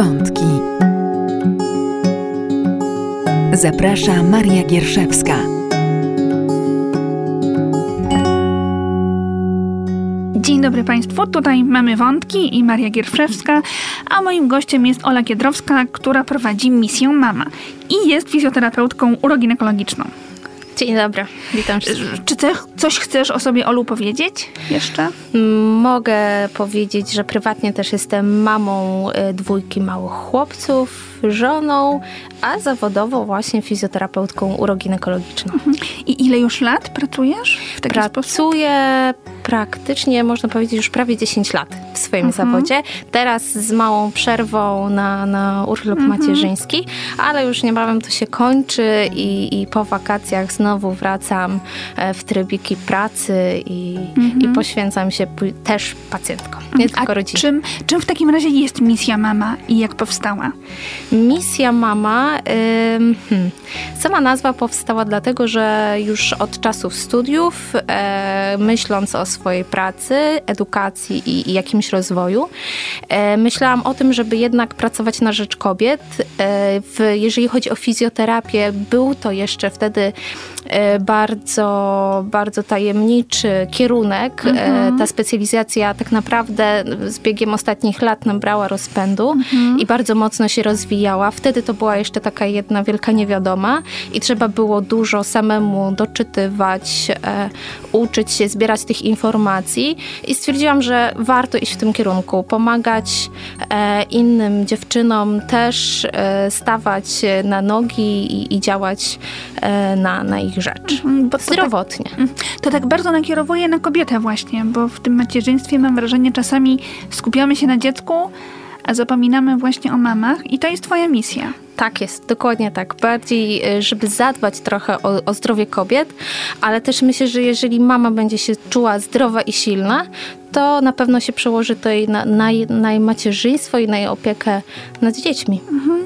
Wątki. Zaprasza Maria Gierszewska. Dzień dobry Państwu, tutaj mamy wątki i Maria Gierszewska, a moim gościem jest Ola Kiedrowska, która prowadzi misję Mama i jest fizjoterapeutką uroginekologiczną. Dzień dobry, witam wszystkich. Czy coś chcesz o sobie, Olu, powiedzieć jeszcze? Mogę powiedzieć, że prywatnie też jestem mamą y, dwójki małych chłopców, żoną, a zawodowo właśnie fizjoterapeutką uroginekologiczną. Mhm. I ile już lat pracujesz w taki Pracuję praktycznie, można powiedzieć, już prawie 10 lat w swoim mhm. zawodzie. Teraz z małą przerwą na, na urlop mhm. macierzyński, ale już niebawem to się kończy i, i po wakacjach znowu wracam e, w trybiki pracy i, mhm. i poświęcam się też pacjentkom, nie tylko rodzinie. Czym, czym w takim razie jest misja Mama i jak powstała? Misja Mama, hmm, sama nazwa powstała dlatego, że już od czasów studiów, e, myśląc o swojej pracy, edukacji i, i jakimś rozwoju, e, myślałam o tym, żeby jednak pracować na rzecz kobiet. E, w, jeżeli chodzi o fizjoterapię, był to jeszcze wtedy bardzo, bardzo tajemniczy kierunek. E, mhm. Ta specjalizacja tak naprawdę z biegiem ostatnich lat nabrała rozpędu mhm. i bardzo mocno się rozwijała. Wtedy to była jeszcze taka jedna wielka niewiadoma i trzeba było dużo samemu doczytywać, e, uczyć się, zbierać tych informacji i stwierdziłam, że warto iść w tym kierunku, pomagać innym dziewczynom też stawać na nogi i, i działać na, na ich rzecz. Mhm, bo Zdrowotnie. Tak, to tak bardzo nakierowuje na kobietę właśnie, bo w tym macierzyństwie mam wrażenie czasami skupiamy się na dziecku, a zapominamy właśnie o mamach i to jest twoja misja. Tak jest, dokładnie tak. Bardziej, y, żeby zadbać trochę o, o, zdrowie kobiet, ale też myślę, że jeżeli mama będzie się czuła zdrowa i silna, to na pewno się przełoży to jej na, na, na jej macierzyństwo i na jej opiekę nad dziećmi. Mhm.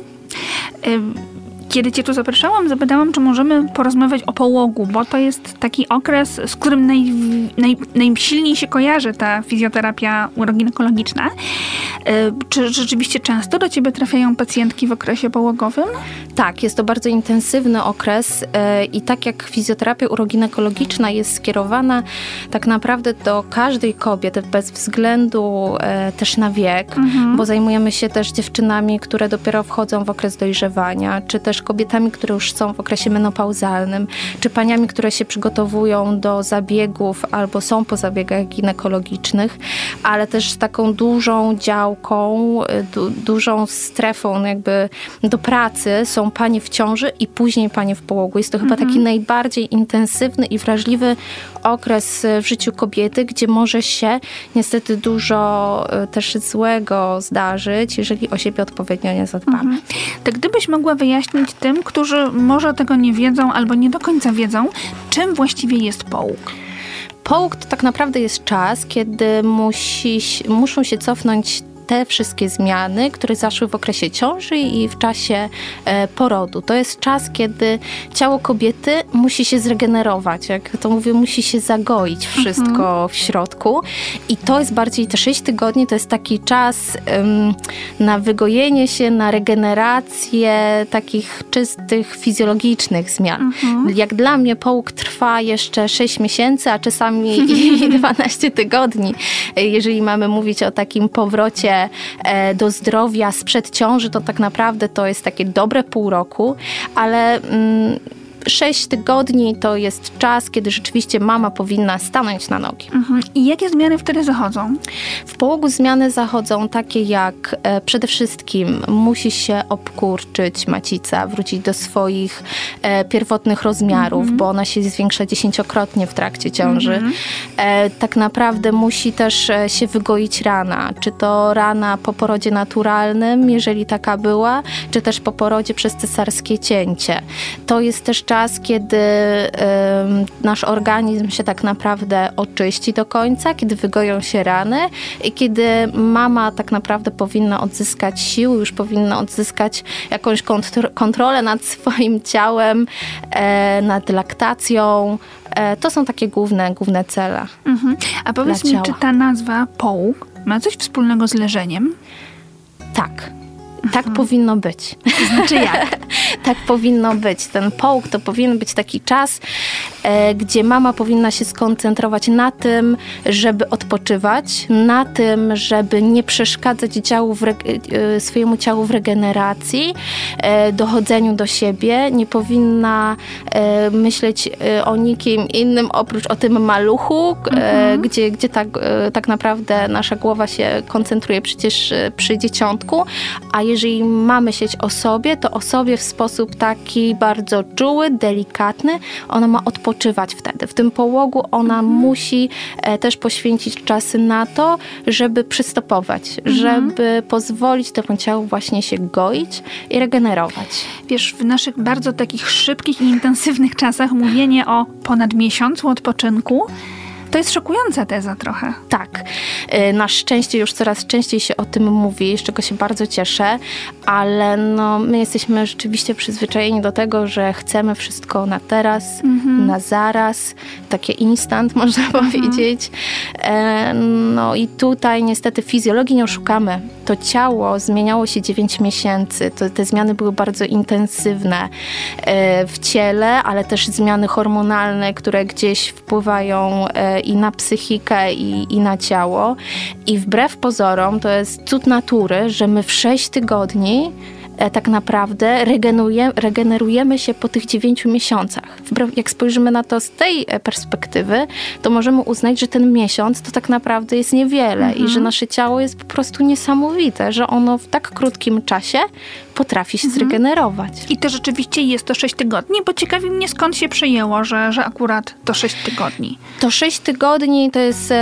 Kiedy Cię tu zapraszałam, zapytałam, czy możemy porozmawiać o połogu, bo to jest taki okres, z którym naj, naj, najsilniej się kojarzy ta fizjoterapia uroginekologiczna. E, czy rzeczywiście często do Ciebie trafiają pacjentki w okresie pałogowym? Tak, jest to bardzo intensywny okres e, i tak jak fizjoterapia uroginekologiczna jest skierowana tak naprawdę do każdej kobiety bez względu e, też na wiek, mhm. bo zajmujemy się też dziewczynami, które dopiero wchodzą w okres dojrzewania, czy też kobietami, które już są w okresie menopauzalnym, czy paniami, które się przygotowują do zabiegów albo są po zabiegach ginekologicznych, ale też z taką dużą działką, du dużą strefą jakby do pracy są panie w ciąży i później panie w połogu. Jest to chyba mhm. taki najbardziej intensywny i wrażliwy okres w życiu kobiety, gdzie może się niestety dużo e, też złego zdarzyć, jeżeli o siebie odpowiednio nie zadbamy. Mhm. Tak gdybyś mogła wyjaśnić tym, którzy może tego nie wiedzą albo nie do końca wiedzą, czym właściwie jest połóg? Połóg to tak naprawdę jest czas, kiedy musi, muszą się cofnąć te wszystkie zmiany, które zaszły w okresie ciąży i w czasie e, porodu. To jest czas, kiedy ciało kobiety musi się zregenerować, jak to mówię, musi się zagoić wszystko mhm. w środku. I to jest bardziej te 6 tygodni, to jest taki czas um, na wygojenie się, na regenerację takich czystych fizjologicznych zmian. Mhm. Jak dla mnie połóg trwa jeszcze 6 miesięcy, a czasami i 12 tygodni, jeżeli mamy mówić o takim powrocie E, do zdrowia sprzed ciąży, to tak naprawdę to jest takie dobre pół roku, ale mm, 6 tygodni to jest czas, kiedy rzeczywiście mama powinna stanąć na nogi. Mhm. I jakie zmiany wtedy zachodzą? W połogu zmiany zachodzą takie jak e, przede wszystkim musi się obkurczyć macica, wrócić do swoich e, pierwotnych rozmiarów, mhm. bo ona się zwiększa dziesięciokrotnie w trakcie ciąży. Mhm. E, tak naprawdę musi też e, się wygoić rana. Czy to rana po porodzie naturalnym, jeżeli taka była, czy też po porodzie przez cesarskie cięcie. To jest też czas czas, kiedy nasz organizm się tak naprawdę oczyści do końca, kiedy wygoją się rany i kiedy mama tak naprawdę powinna odzyskać siły, już powinna odzyskać jakąś kontrolę nad swoim ciałem, e, nad laktacją. E, to są takie główne, główne cele. Mhm. A powiedz mi, czy ta nazwa połóg ma coś wspólnego z leżeniem? Tak Tak powinno być. Znaczy jak? tak powinno być. Ten połóg to powinien być taki czas, e, gdzie mama powinna się skoncentrować na tym, żeby odpoczywać, na tym, żeby nie przeszkadzać ciału w e, swojemu ciału w regeneracji, e, dochodzeniu do siebie. Nie powinna e, myśleć e, o nikim innym oprócz o tym maluchu, e, mhm. gdzie, gdzie tak, tak naprawdę nasza głowa się koncentruje przecież przy dzieciątku, a jeżeli mamy myśleć o sobie, to o sobie w sposób taki bardzo czuły, delikatny. Ona ma odpoczywać wtedy. W tym połogu ona mhm. musi e, też poświęcić czasy na to, żeby przystopować, mhm. żeby pozwolić temu ciału właśnie się goić i regenerować. Wiesz, w naszych bardzo takich szybkich i intensywnych czasach mówienie o ponad miesiącu odpoczynku to jest szokująca teza trochę. Tak. Y, na szczęście już coraz częściej się o tym mówi, z czego się bardzo cieszę, ale no, my jesteśmy rzeczywiście przyzwyczajeni do tego, że chcemy wszystko na teraz, mhm. na zaraz, takie instant można mhm. powiedzieć. E, no i tutaj niestety fizjologii nie oszukamy. To ciało zmieniało się 9 miesięcy. To, te zmiany były bardzo intensywne e, w ciele, ale też zmiany hormonalne, które gdzieś wpływają e, i na psychikę, i, i na ciało. I wbrew pozorom, to jest cud natury, że my w 6 tygodni E, tak naprawdę regenerujemy, regenerujemy się po tych dziewięciu miesiącach. Jak spojrzymy na to z tej e, perspektywy, to możemy uznać, że ten miesiąc to tak naprawdę jest niewiele mhm. i że nasze ciało jest po prostu niesamowite, że ono w tak krótkim czasie potrafi się mhm. zregenerować. I to rzeczywiście jest to 6 tygodni, bo ciekawi mnie skąd się przyjęło, że, że akurat to 6 tygodni. To 6 tygodni to jest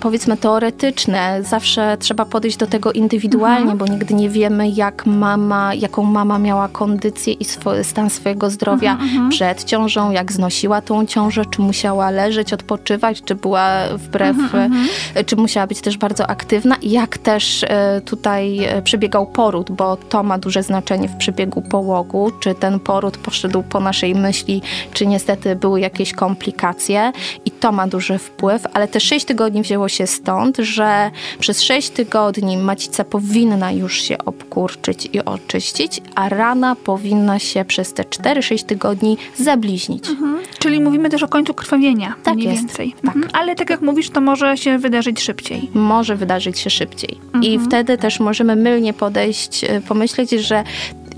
powiedzmy teoretyczne. Zawsze trzeba podejść do tego indywidualnie, mhm. bo nigdy nie wiemy jak mama, jaką mama miała kondycję i stan swojego zdrowia mhm, mhm, przed ciążą, jak znosiła tą ciążę, czy musiała leżeć, odpoczywać, czy była wbrew, mhm, mhm. czy musiała być też bardzo aktywna, jak też e, tutaj e, przebiegał poród, bo to ma dużo duże znaczenie w przebiegu połogu, czy ten poród poszedł po naszej myśli, czy niestety były jakieś komplikacje i to ma duży wpływ, ale te 6 tygodni wzięło się stąd, że przez 6 tygodni macica powinna już się obkurczyć i oczyścić, a rana powinna się przez te 4-6 tygodni zabliźnić. Mhm. Czyli mówimy też o końcu krwawienia, tak mniej jest. więcej. Tak. Mhm. Ale tak jak mówisz, to może się wydarzyć szybciej. Może wydarzyć się szybciej. Mhm. I wtedy też możemy mylnie podejść, y, pomyśleć, że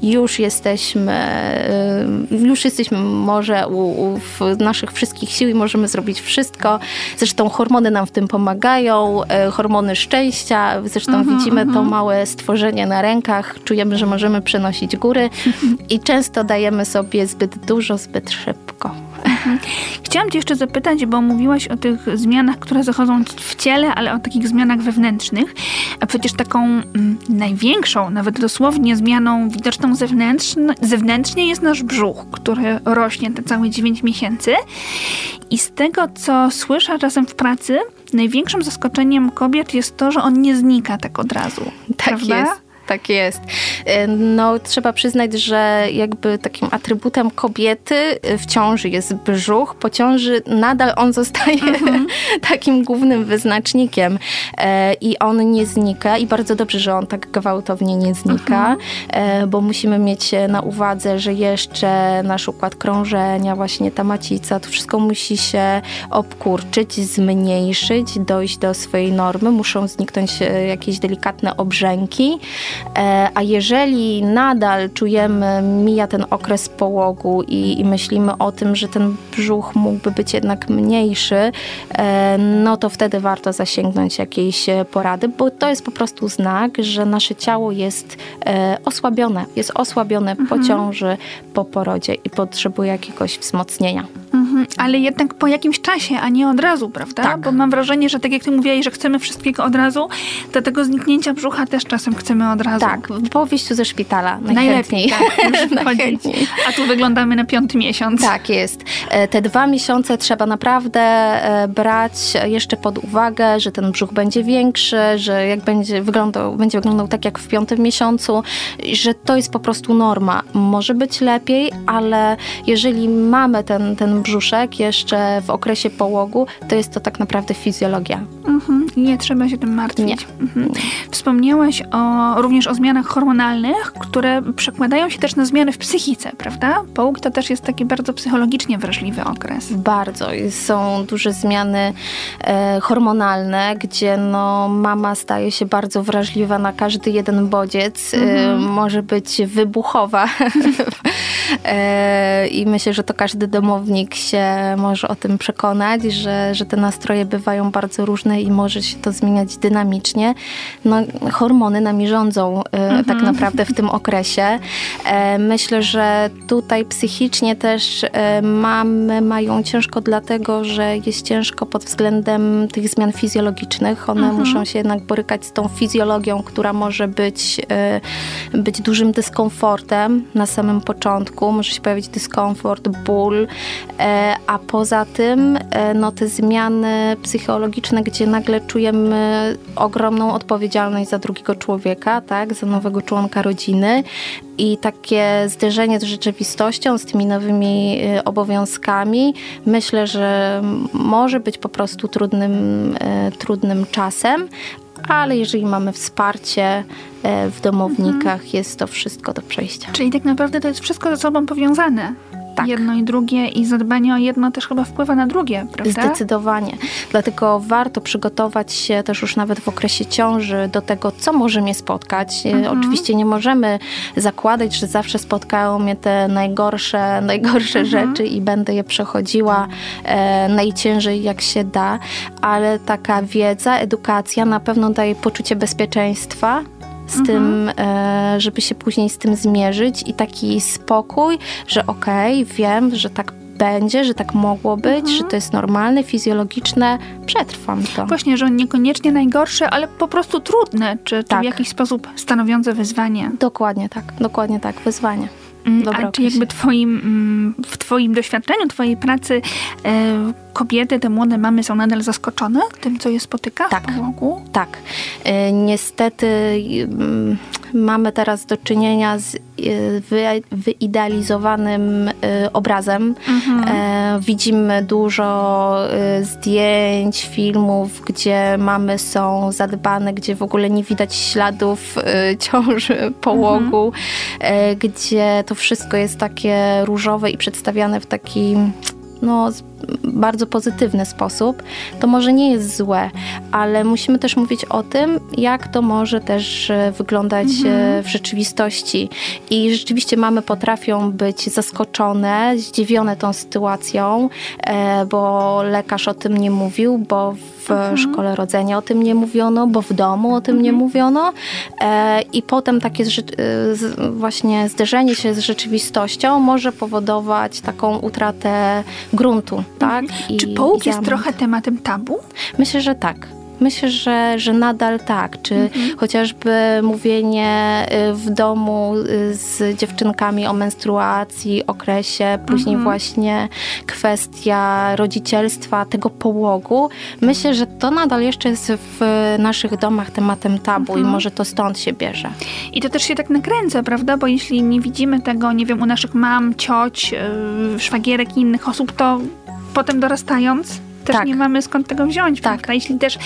już jesteśmy, y, już jesteśmy może u, u, w naszych wszystkich sił i możemy zrobić wszystko. Zresztą hormony nam w tym pomagają, y, hormony szczęścia. Zresztą -hmm, widzimy to małe stworzenie na rękach, czujemy, że możemy przenosić góry i często dajemy sobie zbyt dużo, zbyt szybko. Mhm. Chciałam Cię jeszcze zapytać, bo mówiłaś o tych zmianach, które zachodzą w ciele, ale o takich zmianach wewnętrznych. A przecież taką mm, największą, nawet dosłownie zmianą widoczną zewnętrznie, zewnętrznie jest nasz brzuch, który rośnie te całe 9 miesięcy. I z tego, co słyszę czasem w pracy, największym zaskoczeniem kobiet jest to, że on nie znika tak od razu. Tak prawda? jest. Tak jest. E, no, trzeba przyznać, że jakby takim atrybutem kobiety w ciąży jest brzuch. Po ciąży nadal on zostaje mhm. takim głównym wyznacznikiem e, i on nie znika i bardzo dobrze, że on tak gwałtownie nie znika, mhm. e, bo musimy mieć na uwadze, że jeszcze nasz układ krążenia, właśnie ta macica, to wszystko musi się obkurczyć, zmniejszyć, dojść do swojej normy. Muszą zniknąć jakieś delikatne obrzęki. E, a jeżeli nadal czujemy, mija ten okres połogu i, i, myślimy o tym, że ten brzuch mógłby być jednak mniejszy, e, no to wtedy warto zasięgnąć jakiejś porady, bo to jest po prostu znak, że nasze ciało jest e, osłabione. Jest osłabione mhm. po ciąży, po porodzie i potrzebuje jakiegoś wzmocnienia. Mhm, ale jednak po jakimś czasie, a nie od razu, prawda? Tak. Bo mam wrażenie, że tak jak ty mówiłaś, że chcemy wszystkiego od razu, to tego zniknięcia brzucha też czasem chcemy od razu. Tak, po wyjściu ze szpitala najchętniej. Najlepiej, tak. A tu wyglądamy na piąty miesiąc. Tak jest. E, te dwa miesiące trzeba naprawdę e, brać jeszcze pod uwagę, że ten brzuch będzie większy, że jak będzie wyglądał, będzie wyglądał tak jak w piątym miesiącu, że to jest po prostu norma. Może być lepiej, ale jeżeli mamy ten, ten brzuch brzuszek jeszcze w okresie połogu, to jest to tak naprawdę fizjologia. Mhm. Nie trzeba się tym martwić. Mhm. Wspomniałaś o, również o zmianach hormonalnych, które przekładają się też na zmiany w psychice, prawda? Połóg to też jest taki bardzo psychologicznie wrażliwy okres. Bardzo. Są duże zmiany e, hormonalne, gdzie no, mama staje się bardzo wrażliwa na każdy jeden bodziec. E, może być wybuchowa. e, I myślę, że to każdy domownik się może o tym przekonać, że, że te nastroje bywają bardzo różne i może się to zmieniać dynamicznie. No, hormony nami rządzą e, tak naprawdę w tym okresie. E, myślę, że tutaj psychicznie też e, mamy mają ciężko dlatego, że jest ciężko pod względem tych zmian fizjologicznych. One muszą się jednak borykać z tą fizjologią, która może być, e, być dużym dyskomfortem na samym początku. Może się pojawić dyskomfort, ból, e, a poza tym e, no, te zmiany psychologiczne, gdzie nagle czujemy ogromną odpowiedzialność za drugiego człowieka, tak, za nowego członka rodziny i takie zderzenie z rzeczywistością, z tymi nowymi y, obowiązkami, myślę, że może być po prostu trudnym, y, trudnym czasem, ale jeżeli mamy wsparcie w domownikach, jest to wszystko do przejścia. Czyli tak naprawdę to jest wszystko ze sobą powiązane. Tak. Jedno i drugie i zadbanie o jedno też chyba wpływa na drugie, prawda? Zdecydowanie. Dlatego warto przygotować się też już nawet w okresie ciąży do tego, co może mnie spotkać. E, Oczywiście nie możemy zakładać, że zawsze spotkają mnie te najgorsze, najgorsze rzeczy i będę je przechodziła e, najciężej jak się da, ale taka wiedza, edukacja na pewno daje poczucie bezpieczeństwa z tym, e, żeby się później z tym zmierzyć i taki spokój, że okej, okay, wiem, że tak będzie, że tak mogło być, że to jest normalne, fizjologiczne, przetrwam to. Właśnie, że niekoniecznie najgorsze, ale po prostu trudne, czy, Tak. czy w jakiś sposób stanowiące wyzwanie. Dokładnie tak, dokładnie tak, wyzwanie. Mm, Dobre A czy jakby twoim, mm, w twoim doświadczeniu, twojej pracy e, kobiety, te młode mamy są nadal zaskoczone tym, co je spotyka Tak. w połogu? Tak. E, Niestety mm, mamy teraz do czynienia z e, wy- wyidealizowanym e, obrazem. E, Widzimy dużo e, zdjęć, filmów, gdzie mamy są zadbane, gdzie w ogóle nie widać śladów ciąży, połogu, e, gdzie to wszystko jest takie różowe i przedstawiane w taki no, bardzo pozytywny sposób, to może nie jest złe, ale musimy też mówić o tym, jak to może też e, wyglądać e, w rzeczywistości. I rzeczywiście mamy potrafią być zaskoczone, zdziwione tą sytuacją, e, bo lekarz o tym nie mówił, bo w szkole rodzenia o tym nie mówiono, bo w domu o tym nie mówiono. I potem takie właśnie zderzenie się z rzeczywistością może powodować taką utratę gruntu, tak? I- Czy połóg jest trochę tematem tabu? Myślę, że tak. Myślę, że, że nadal tak. Czy Mhm. chociażby mówienie y, w domu y, z dziewczynkami o menstruacji, okresie, później Mhm. właśnie kwestia rodzicielstwa, tego połogu. Myślę, że to nadal jeszcze jest w naszych domach tematem tabu Mhm. i może to stąd się bierze. I to też się tak nakręca, prawda? Bo jeśli nie widzimy tego, nie wiem, u naszych mam, cioć, yy, szwagierek i innych osób, to potem dorastając też Tak. nie mamy skąd tego wziąć, Tak. prawda? Jeśli też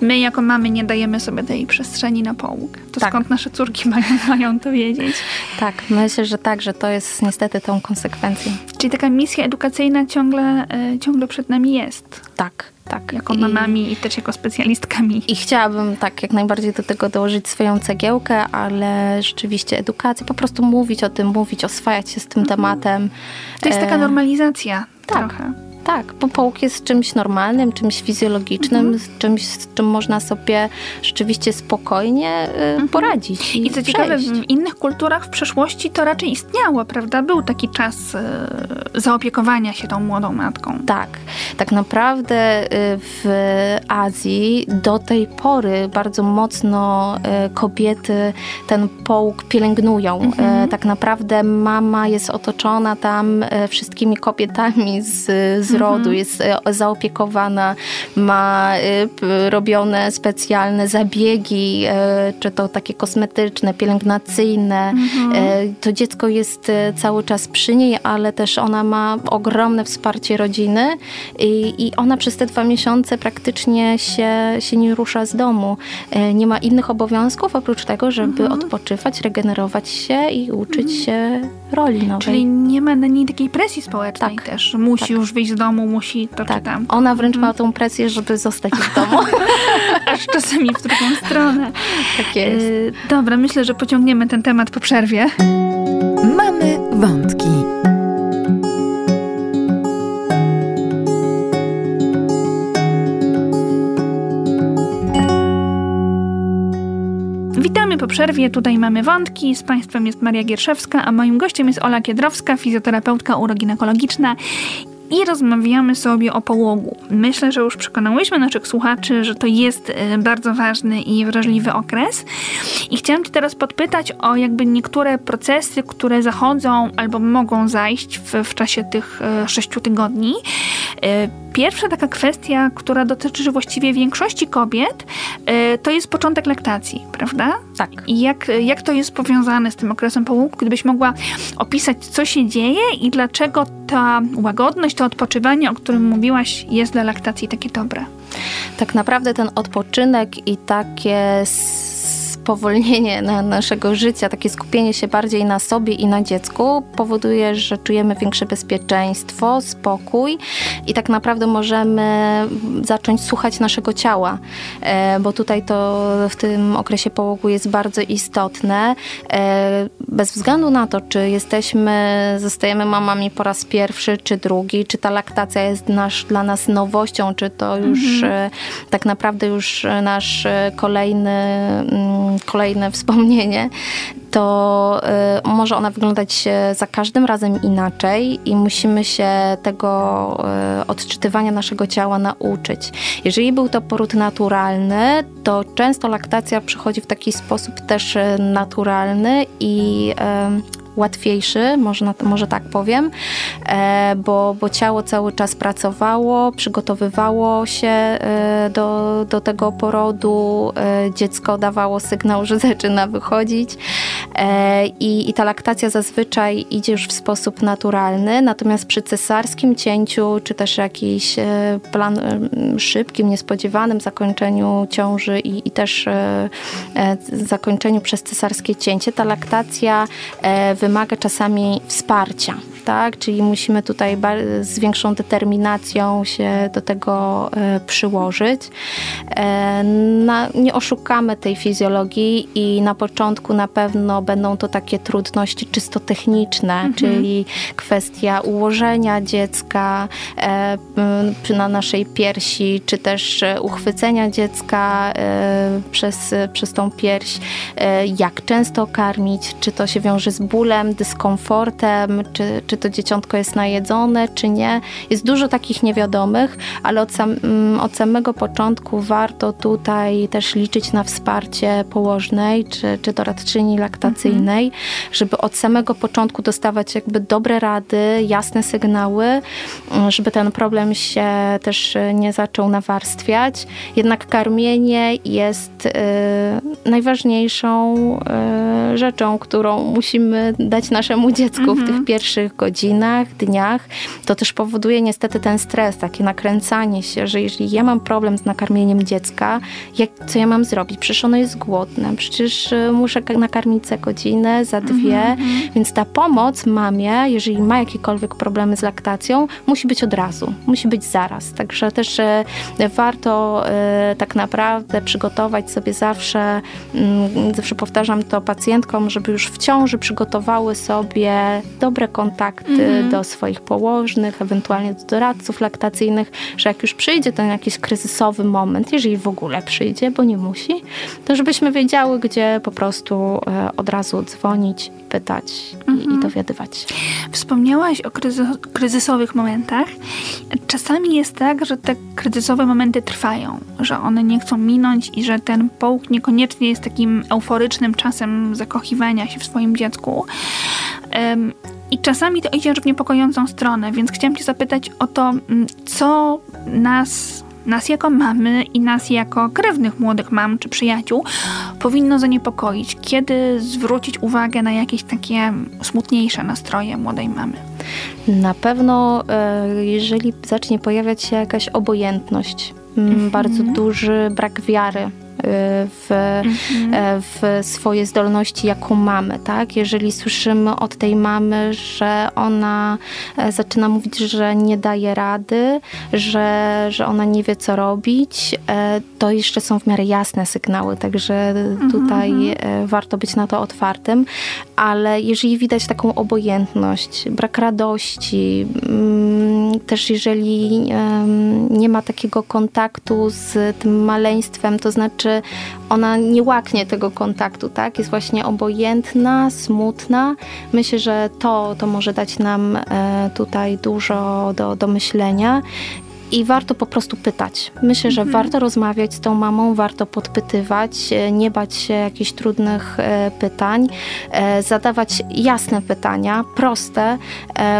my jako mamy nie dajemy sobie tej przestrzeni na połóg, to Tak. skąd nasze córki mają, mają to wiedzieć? Tak, myślę, że tak, że to jest niestety tą konsekwencją. Czyli taka misja edukacyjna ciągle, yy, ciągle przed nami jest, Tak, tak. jako I- mamami i też jako specjalistkami. I chciałabym tak jak najbardziej do tego dołożyć swoją cegiełkę, ale rzeczywiście edukacja, po prostu mówić o tym, mówić, oswajać się z tym tematem. To jest taka E, normalizacja tak. trochę. Tak, bo połóg jest czymś normalnym, czymś fizjologicznym, Mhm. z czymś, z czym można sobie rzeczywiście spokojnie e, poradzić. I, Mhm. I co ciekawe, w innych kulturach w przeszłości to raczej istniało, prawda? Był taki czas e, zaopiekowania się tą młodą matką. Tak, tak naprawdę y, w Azji do tej pory bardzo mocno y, kobiety ten połóg pielęgnują. Y, Tak naprawdę mama jest otoczona tam y, wszystkimi kobietami z, z rodu, mhm. jest zaopiekowana, ma robione specjalne zabiegi, czy to takie kosmetyczne, pielęgnacyjne. Mhm. To dziecko jest cały czas przy niej, ale też ona ma ogromne wsparcie rodziny i, i ona przez te dwa miesiące praktycznie się, się nie rusza z domu. Nie ma innych obowiązków oprócz tego, żeby mhm. odpoczywać, regenerować się i uczyć mhm. się roli nowej. Czyli nie ma na niej takiej presji społecznej tak. też. Musi tak. już wyjść z domu, musi to tak. czy tam. Ona wręcz mhm. ma tą presję, żeby zostać w domu. Aż czasami w drugą stronę. Tak jest. Y, dobra, myślę, że pociągniemy ten temat po przerwie. Mamy wątki. Witamy po przerwie. Tutaj mamy wątki. Z Państwem jest Maria Gierszewska, a moim gościem jest Ola Kiedrowska, fizjoterapeutka uroginekologiczna i rozmawiamy sobie o połogu. Myślę, że już przekonałyśmy naszych słuchaczy, że to jest e, bardzo ważny i wrażliwy okres. I chciałam Cię teraz podpytać o jakby niektóre procesy, które zachodzą albo mogą zajść w, w czasie tych e, sześciu tygodni. E, pierwsza taka kwestia, która dotyczy właściwie większości kobiet, to jest początek laktacji, prawda? Tak. I jak, jak to jest powiązane z tym okresem połogu? Gdybyś mogła opisać, co się dzieje i dlaczego ta łagodność, to odpoczywanie, o którym mówiłaś, jest dla laktacji takie dobre? Tak naprawdę ten odpoczynek i takie spowolnienie na naszego życia, takie skupienie się bardziej na sobie i na dziecku powoduje, że czujemy większe bezpieczeństwo, spokój i tak naprawdę możemy zacząć słuchać naszego ciała, e, bo tutaj to w tym okresie połogu jest bardzo istotne. E, bez względu na to, czy jesteśmy, zostajemy mamami po raz pierwszy, czy drugi, czy ta laktacja jest nasz, dla nas nowością, czy to już mhm. E, tak naprawdę już nasz kolejny mm, kolejne wspomnienie, to y, może ona wyglądać za każdym razem inaczej i musimy się tego y, odczytywania naszego ciała nauczyć. Jeżeli był to poród naturalny, to często laktacja przychodzi w taki sposób też y, naturalny i łatwiejszy, można, może tak powiem, e, bo, bo ciało cały czas pracowało, przygotowywało się e, do, do tego porodu, e, dziecko dawało sygnał, że zaczyna wychodzić i, i ta laktacja zazwyczaj idzie już w sposób naturalny, natomiast przy cesarskim cięciu, czy też jakiś plan szybkim, niespodziewanym zakończeniu ciąży i, i też zakończeniu przez cesarskie cięcie, ta laktacja wymaga czasami wsparcia, tak? Czyli musimy tutaj z większą determinacją się do tego e, przyłożyć. E, na, nie oszukamy tej fizjologii i na początku na pewno będą to takie trudności czysto techniczne, mhm. czyli kwestia ułożenia dziecka e, na naszej piersi, czy też uchwycenia dziecka przez, przez tą pierś, jak często karmić, czy to się wiąże z bólem, bólem, dyskomfortem, czy, czy to dzieciątko jest najedzone, czy nie. Jest dużo takich niewiadomych, ale od, sam, mm, od samego początku warto tutaj też liczyć na wsparcie położnej, czy, czy doradczyni laktacyjnej, mhm. żeby od samego początku dostawać jakby dobre rady, jasne sygnały, mm, żeby ten problem się też nie zaczął nawarstwiać. Jednak karmienie jest y, najważniejszą y, rzeczą, którą musimy dać naszemu dziecku w tych mhm. pierwszych godzinach, dniach, to też powoduje niestety ten stres, takie nakręcanie się, że jeżeli ja mam problem z nakarmieniem dziecka, jak, co ja mam zrobić? Przecież ono jest głodne, przecież y, muszę nakarmić za godzinę, za dwie, mhm, mhm. więc ta pomoc mamie, jeżeli ma jakiekolwiek problemy z laktacją, musi być od razu, musi być zaraz. Także też y, warto y, tak naprawdę przygotować sobie zawsze, mm, zawsze powtarzam to pacjentkom, żeby już w ciąży przygotować sobie dobre kontakty mhm. do swoich położnych, ewentualnie do doradców laktacyjnych, że jak już przyjdzie ten jakiś kryzysowy moment, jeżeli w ogóle przyjdzie, bo nie musi, to żebyśmy wiedziały, gdzie po prostu e, od razu dzwonić, pytać mhm. i, dowiadywać. Wspomniałaś o kryzysowych momentach. Czasami jest tak, że te kryzysowe momenty trwają, że one nie chcą minąć i że ten połóg niekoniecznie jest takim euforycznym czasem zakochiwania się w swoim dziecku. I czasami to idzie w niepokojącą stronę, więc chciałam Cię zapytać o to, mm, co nas nas jako mamy i nas jako krewnych młodych mam czy przyjaciół powinno zaniepokoić? Kiedy zwrócić uwagę na jakieś takie smutniejsze nastroje młodej mamy? Na pewno, e, jeżeli zacznie pojawiać się jakaś obojętność, mhm. bardzo duży brak wiary w, mhm. w swoje zdolności, jaką mamy, tak? Jeżeli słyszymy od tej mamy, że ona e, zaczyna mówić, że nie daje rady, że, że ona nie wie, co robić, e, to jeszcze są w miarę jasne sygnały, także tutaj mhm. E, warto być na to otwartym, ale jeżeli widać taką obojętność, brak radości, mm, też jeżeli nie ma takiego kontaktu z tym maleństwem, to znaczy czy ona nie łaknie tego kontaktu, tak? Jest właśnie obojętna, smutna. Myślę, że to, to może dać nam e, tutaj dużo do, do myślenia i warto po prostu pytać. Myślę, że mhm. warto rozmawiać z tą mamą, warto podpytywać, e, nie bać się jakichś trudnych e, pytań, e, zadawać jasne pytania, proste,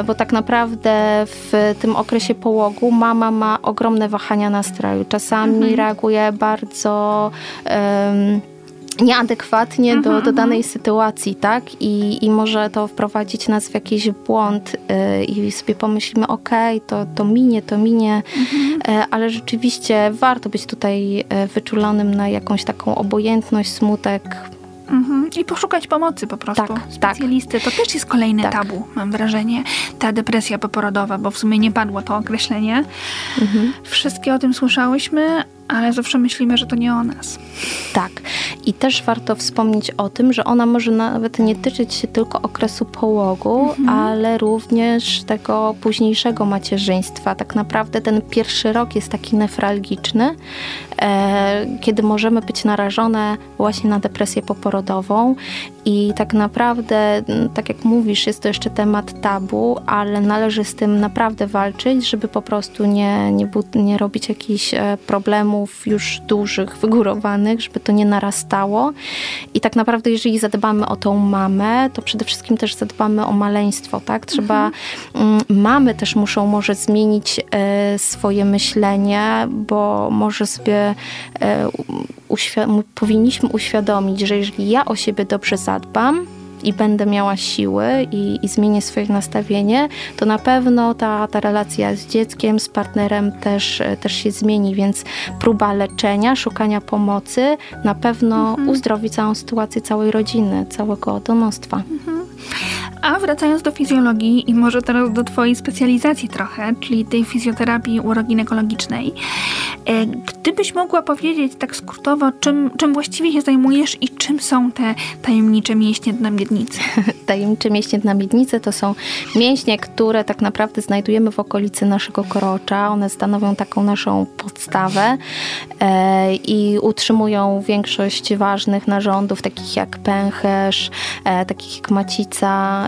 bo tak naprawdę w tym okresie połogu mama ma ogromne wahania nastroju. Czasami mhm. reaguje bardzo. Um, nieadekwatnie do, do mhm, danej mhm. sytuacji, tak? I, I może to wprowadzić nas w jakiś błąd yy, i sobie pomyślimy, okej, okay, to, to minie, to minie, yy, ale rzeczywiście warto być tutaj yy, wyczulonym na jakąś taką obojętność, smutek, Mhm. I poszukać pomocy po prostu. Tak, tak. Specjalisty. Tak. To też jest kolejny tak. tabu, mam wrażenie. Ta depresja poporodowa, bo w sumie nie padło to określenie. Mhm. Wszystkie o tym słyszałyśmy, ale zawsze myślimy, że to nie o nas. Tak. I też warto wspomnieć o tym, że ona może nawet nie tyczyć się tylko okresu połogu, mhm. ale również tego późniejszego macierzyństwa. Tak naprawdę ten pierwszy rok jest taki nefralgiczny, kiedy możemy być narażone właśnie na depresję poporodową i tak naprawdę, tak jak mówisz, jest to jeszcze temat tabu, ale należy z tym naprawdę walczyć, żeby po prostu nie, nie, nie robić jakichś e, problemów już dużych, wygórowanych, żeby to nie narastało. I tak naprawdę, jeżeli zadbamy o tą mamę, to przede wszystkim też zadbamy o maleństwo, tak? Trzeba, mhm. mamy też muszą może zmienić e, swoje myślenie, bo może sobie e, powinniśmy uświadomić, że jeżeli ja o siebie dobrze zadbam, i będę miała siły i, i, zmienię swoje nastawienie, to na pewno ta, ta relacja z dzieckiem, z partnerem też, też się zmieni, więc próba leczenia, szukania pomocy na pewno mhm. uzdrowi całą sytuację całej rodziny, całego domostwa. Mhm. A wracając do fizjologii i może teraz do Twojej specjalizacji trochę, czyli tej fizjoterapii uroginekologicznej, e, gdybyś mogła powiedzieć tak skrótowo, czym, czym właściwie się zajmujesz i czym są te tajemnicze mięśnie dna miednicy? tajemnicze mięśnie dna miednicy to są mięśnie, które tak naprawdę znajdujemy w okolicy naszego korocza. One stanowią taką naszą podstawę e, i utrzymują większość ważnych narządów, takich jak pęcherz, e, takich jak macica,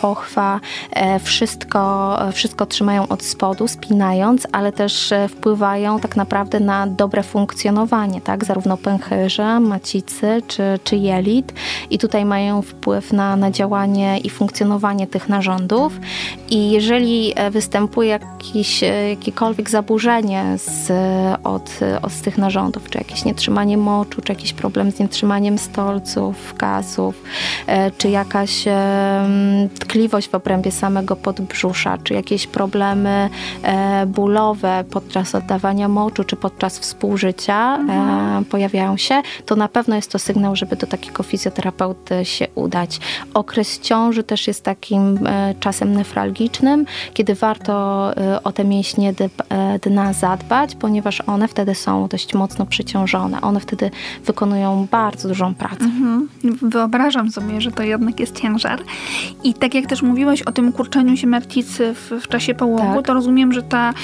pochwa, e, wszystko, wszystko trzymają od spodu, spinając, ale też e, wpływają tak naprawdę na dobre funkcjonowanie, tak? zarówno pęcherza, macicy czy, czy jelit i tutaj mają wpływ na, na działanie i funkcjonowanie tych narządów i jeżeli e, występuje jakieś, jakiekolwiek zaburzenie z, od, od z tych narządów, czy jakieś nietrzymanie moczu, czy jakiś problem z nietrzymaniem stolców, gazów, czy jakaś tkliwość w obrębie samego podbrzusza, czy jakieś problemy e, bólowe podczas oddawania moczu, czy podczas współżycia e, mhm. pojawiają się, to na pewno jest to sygnał, żeby do takiego fizjoterapeuty się udać. Okres ciąży też jest takim e, czasem nefralgicznym, kiedy warto o te mięśnie dna zadbać, ponieważ one wtedy są dość mocno przeciążone. One wtedy wykonują bardzo dużą pracę. Mhm. Wyobrażam sobie, że to jednak jest ciężar. I tak jak też mówiłaś o tym kurczeniu się martwicy w, w czasie połogu, tak. to rozumiem, że ta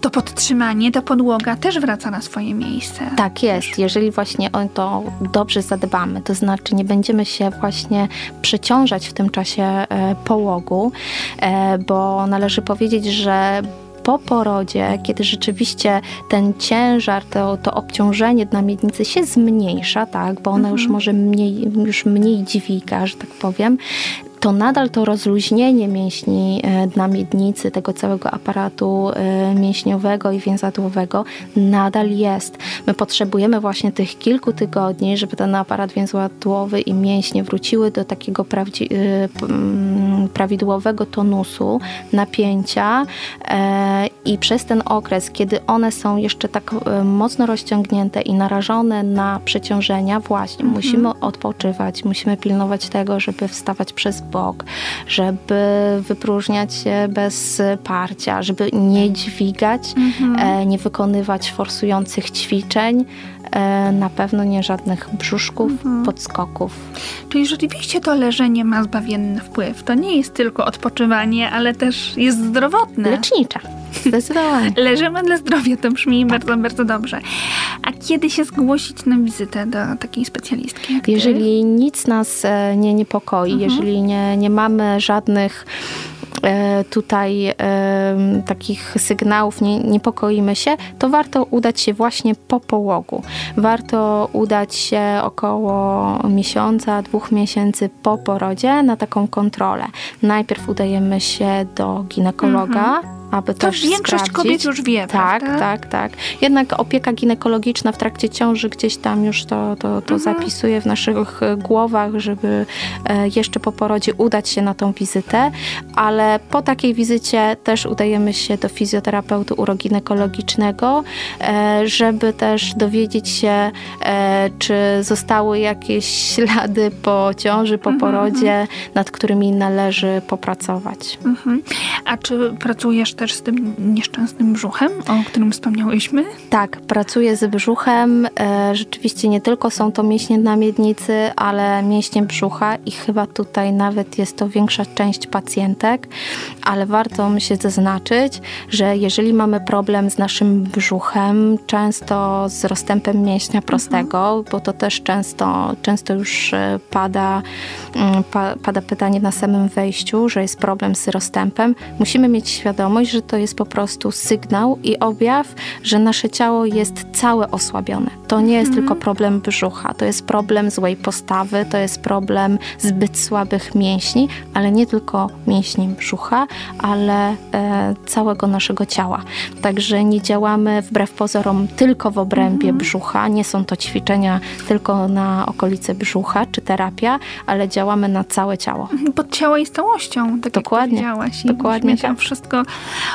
to podtrzymanie, ta podłoga też wraca na swoje miejsce. Tak jest. Jeżeli właśnie o to dobrze zadbamy, to znaczy nie będziemy się właśnie przeciążać w tym czasie e, połogu, e, bo należy powiedzieć, że po porodzie, kiedy rzeczywiście ten ciężar, to, to obciążenie dla miednicy się zmniejsza, tak, bo ona mhm. już może mniej, już mniej dźwiga, że tak powiem, to nadal to rozluźnienie mięśni e, dna miednicy, tego całego aparatu e, mięśniowego i więzadłowego nadal jest. My potrzebujemy właśnie tych kilku tygodni, żeby ten aparat więzadłowy i mięśnie wróciły do takiego prawidłowego tonusu, napięcia i przez ten okres, kiedy one są jeszcze tak mocno rozciągnięte i narażone na przeciążenia, właśnie mhm. musimy odpoczywać, musimy pilnować tego, żeby wstawać przez bok, żeby wypróżniać się bez parcia, żeby nie dźwigać, mhm. E, nie wykonywać forsujących ćwiczeń, na pewno nie żadnych brzuszków, mhm. podskoków. Czyli rzeczywiście to leżenie ma zbawienny wpływ. To nie jest tylko odpoczywanie, ale też jest zdrowotne. Lecznicze. Zdecydowanie. Leżymy dla zdrowia, to brzmi bardzo, bardzo dobrze. A kiedy się zgłosić na wizytę do takiej specjalistki? Jeżeli nic nas e, nie niepokoi, mhm. jeżeli nie, nie mamy żadnych e, tutaj e, takich sygnałów, nie, niepokoimy się, to warto udać się właśnie po połogu. Warto udać się około miesiąca, dwóch miesięcy po porodzie na taką kontrolę. Najpierw udajemy się do ginekologa. Mhm aby to też większość sprawdzić. kobiet już wie, Tak, prawda? tak, tak. Jednak opieka ginekologiczna w trakcie ciąży gdzieś tam już to, to, to mhm. zapisuje w naszych e, głowach, żeby e, jeszcze po porodzie udać się na tą wizytę, ale po takiej wizycie też udajemy się do fizjoterapeuty uroginekologicznego, e, żeby też dowiedzieć się, czy zostały jakieś ślady po ciąży, po mhm, porodzie, mhm. nad którymi należy popracować. A czy pracujesz też z tym nieszczęsnym brzuchem, o którym wspomniałyśmy? Tak, pracuję z brzuchem. E, rzeczywiście nie tylko są to mięśnie na miednicy, ale mięśnie brzucha i chyba tutaj nawet jest to większa część pacjentek, ale warto mi się zaznaczyć, że jeżeli mamy problem z naszym brzuchem, często z rozstępem mięśnia prostego, mhm. bo to też często, często już e, pada, mm, pada pytanie na samym wejściu, że jest problem z rozstępem, musimy mieć świadomość, że to jest po prostu sygnał i objaw, że nasze ciało jest całe osłabione. To nie jest tylko problem brzucha, to jest problem złej postawy, to jest problem zbyt słabych mięśni, ale nie tylko mięśni brzucha, ale e, całego naszego ciała. Także nie działamy wbrew pozorom tylko w obrębie mhm. brzucha, nie są to ćwiczenia tylko na okolice brzucha czy terapia, ale działamy na całe ciało. Bo ciało jest całością, tak dokładnie, jak powiedziałaś. Dokładnie. Tak. Wszystko,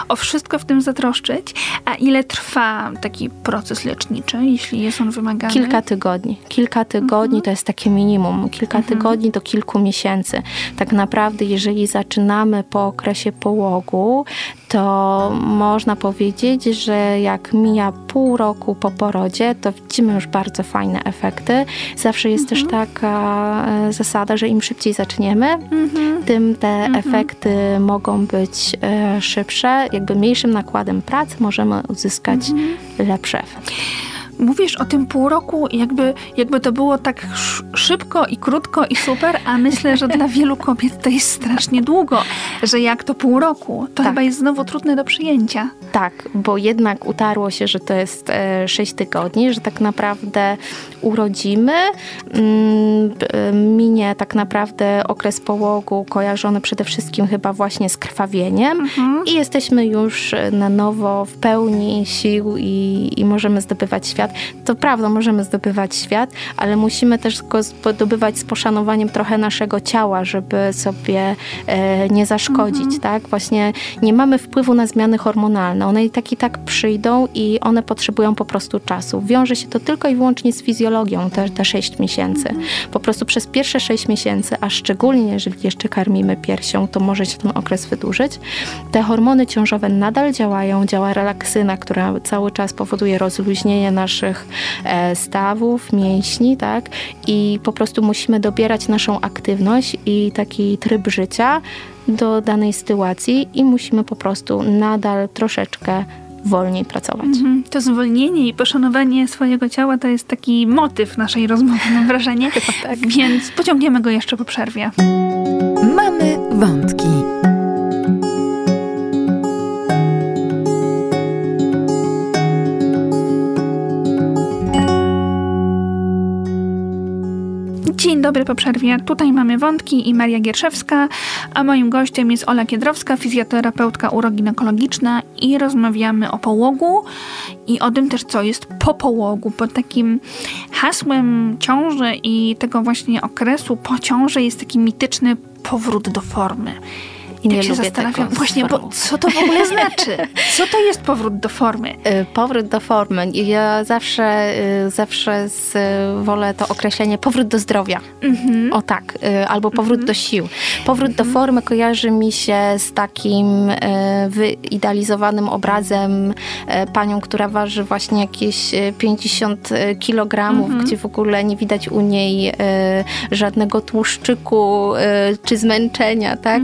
o wszystko w tym zatroszczyć. A ile trwa taki proces leczniczy, jeśli jest on wymagany? Kilka tygodni. Kilka tygodni mhm. to jest takie minimum. Kilka mhm. tygodni do kilku miesięcy. Tak naprawdę, jeżeli zaczynamy po okresie połogu, to można powiedzieć, że jak mija pół roku po porodzie, to widzimy już bardzo fajne efekty. Zawsze jest mhm. też taka e, zasada, że im szybciej zaczniemy, mhm. tym te mhm. efekty mogą być e, szybsze. Jakby mniejszym nakładem pracy możemy uzyskać mhm. lepszy efekt. Mówisz o tym pół roku, jakby, jakby to było tak szybko i krótko i super, a myślę, że dla wielu kobiet to jest strasznie długo, że jak to pół roku, to tak. chyba jest znowu trudne do przyjęcia. Tak, bo jednak utarło się, że to jest e, 6 tygodni, że tak naprawdę urodzimy, mm, minie tak naprawdę okres połogu kojarzony przede wszystkim chyba właśnie z krwawieniem mhm. i jesteśmy już na nowo w pełni sił i, i możemy zdobywać świat świat. To prawda, możemy zdobywać świat, ale musimy też go zdobywać z poszanowaniem trochę naszego ciała, żeby sobie e, nie zaszkodzić, mhm. tak? Właśnie nie mamy wpływu na zmiany hormonalne. One i tak i tak przyjdą i one potrzebują po prostu czasu. Wiąże się to tylko i wyłącznie z fizjologią, te, te 6 miesięcy. Mhm. Po prostu przez pierwsze 6 miesięcy, a szczególnie jeżeli jeszcze karmimy piersią, to może się ten okres wydłużyć. Te hormony ciążowe nadal działają, działa relaksyna, która cały czas powoduje rozluźnienie naszych naszych e, stawów, mięśni, tak? I po prostu musimy dobierać naszą aktywność i taki tryb życia do danej sytuacji i musimy po prostu nadal troszeczkę wolniej pracować. Mhm. To zwolnienie i poszanowanie swojego ciała to jest taki motyw naszej rozmowy, mam wrażenie. tak. Więc pociągniemy go jeszcze po przerwie. Mamy wątki. Dobry po przerwie. Tutaj mamy wątki i Maria Gierszewska, a moim gościem jest Ola Kiedrowska, fizjoterapeutka uroginekologiczna i rozmawiamy o połogu i o tym też, co jest po połogu. Pod takim hasłem ciąży i tego właśnie okresu po ciąży jest taki mityczny powrót do formy. I Nie tak się lubię zastanawiam, właśnie, bo co to w ogóle znaczy? Co to jest powrót do formy? Y, Powrót do formy. Ja zawsze, y, zawsze z, wolę to określenie powrót do zdrowia. Mhm. O tak, y, albo powrót do sił. Powrót do formy kojarzy mi się z takim y, wyidealizowanym obrazem y, panią, która waży właśnie jakieś y, 50 kilogramów, gdzie w ogóle nie widać u niej y, żadnego tłuszczyku y, czy zmęczenia, tak?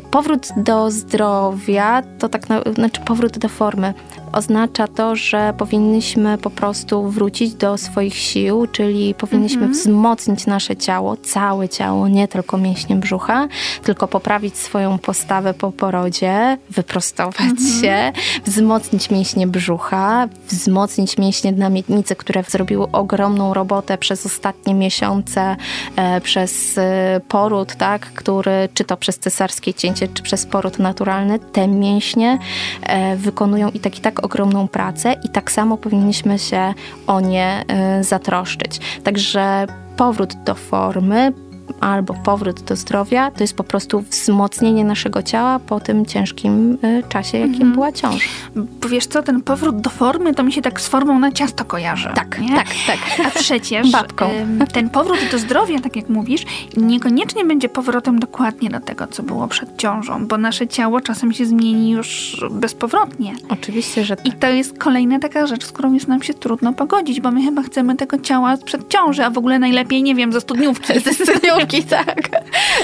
Powrót do zdrowia to tak, na, znaczy powrót do formy oznacza to, że powinniśmy po prostu wrócić do swoich sił, czyli powinniśmy wzmocnić nasze ciało, całe ciało, nie tylko mięśnie brzucha, tylko poprawić swoją postawę po porodzie, wyprostować się, wzmocnić mięśnie brzucha, wzmocnić mięśnie na miednicy, które zrobiły ogromną robotę przez ostatnie miesiące, e, przez e, poród, tak, który, czy to przez cesarskie cięcie, czy przez poród naturalny, te mięśnie e, wykonują i tak i tak ogromną pracę i tak samo powinniśmy się o nie e, zatroszczyć. Także powrót do formy albo powrót do zdrowia to jest po prostu wzmocnienie naszego ciała po tym ciężkim e, czasie, jakim była ciąża. Bo wiesz co, ten powrót do formy to mi się tak z formą na ciasto kojarzy. Tak, nie? tak, tak. A przecież Babką. ten powrót do zdrowia, tak jak mówisz, niekoniecznie będzie powrotem dokładnie do tego, co było przed ciążą, bo nasze ciało czasem się zmieni już bezpowrotnie. Oczywiście, że I to jest kolejna taka rzecz, z którą jest nam się trudno pogodzić, bo my chyba chcemy tego ciała sprzed ciąży, a w ogóle najlepiej, nie wiem, ze studniówki. Ze studniówki, tak.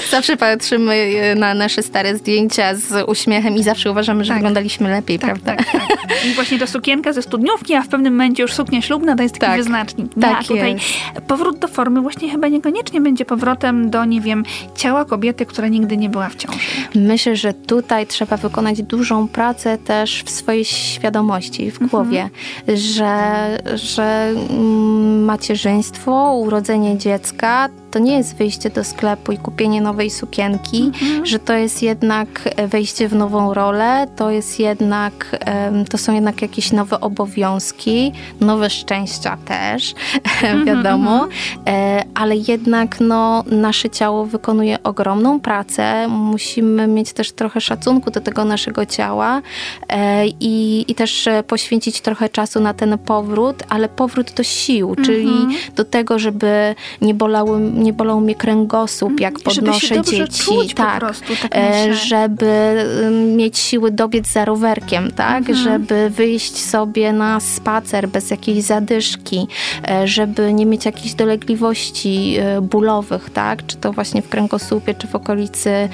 Zawsze patrzymy e, na nasze stare zdjęcia z uśmiechem i zawsze uważamy, że Tak. wyglądaliśmy lepiej, Tak, prawda? tak, tak. I właśnie to sukienka ze studniówki, a w pewnym momencie już suknia ślubna to jest taki Tak. wyznacznik. Tak a tutaj powrót do formy właśnie chyba niekoniecznie będzie powrotem do, nie wiem, ciała kobiety, która nigdy nie była w ciąży. Myślę, że tutaj trzeba wykonać dużą pracę też w swojej świadomości, w głowie, że, że mm, macierzyństwo, urodzenie dziecka to nie jest wyjście do sklepu i kupienie nowej sukienki, że to jest jednak wejście w nową rolę, to jest jednak, to są jednak jakieś nowe obowiązki, nowe szczęścia też, wiadomo, E, ale jednak no, nasze ciało wykonuje ogromną pracę, musimy mieć też trochę szacunku do tego naszego ciała e, i, i też e, poświęcić trochę czasu na ten powrót, ale powrót do sił, czyli do tego, żeby nie, bolały, nie bolał mnie kręgosłup, jak Żeby podnoszę dobrze dzieci. czuć po tak. prostu, tak E, myślę. żeby ym, mieć siły dobiec za rowerkiem, tak? Mhm. Żeby wyjść sobie na spacer bez jakiejś zadyszki, e, żeby nie mieć jakichś dolegliwości e, bólowych, tak? Czy to właśnie w kręgosłupie, czy w okolicy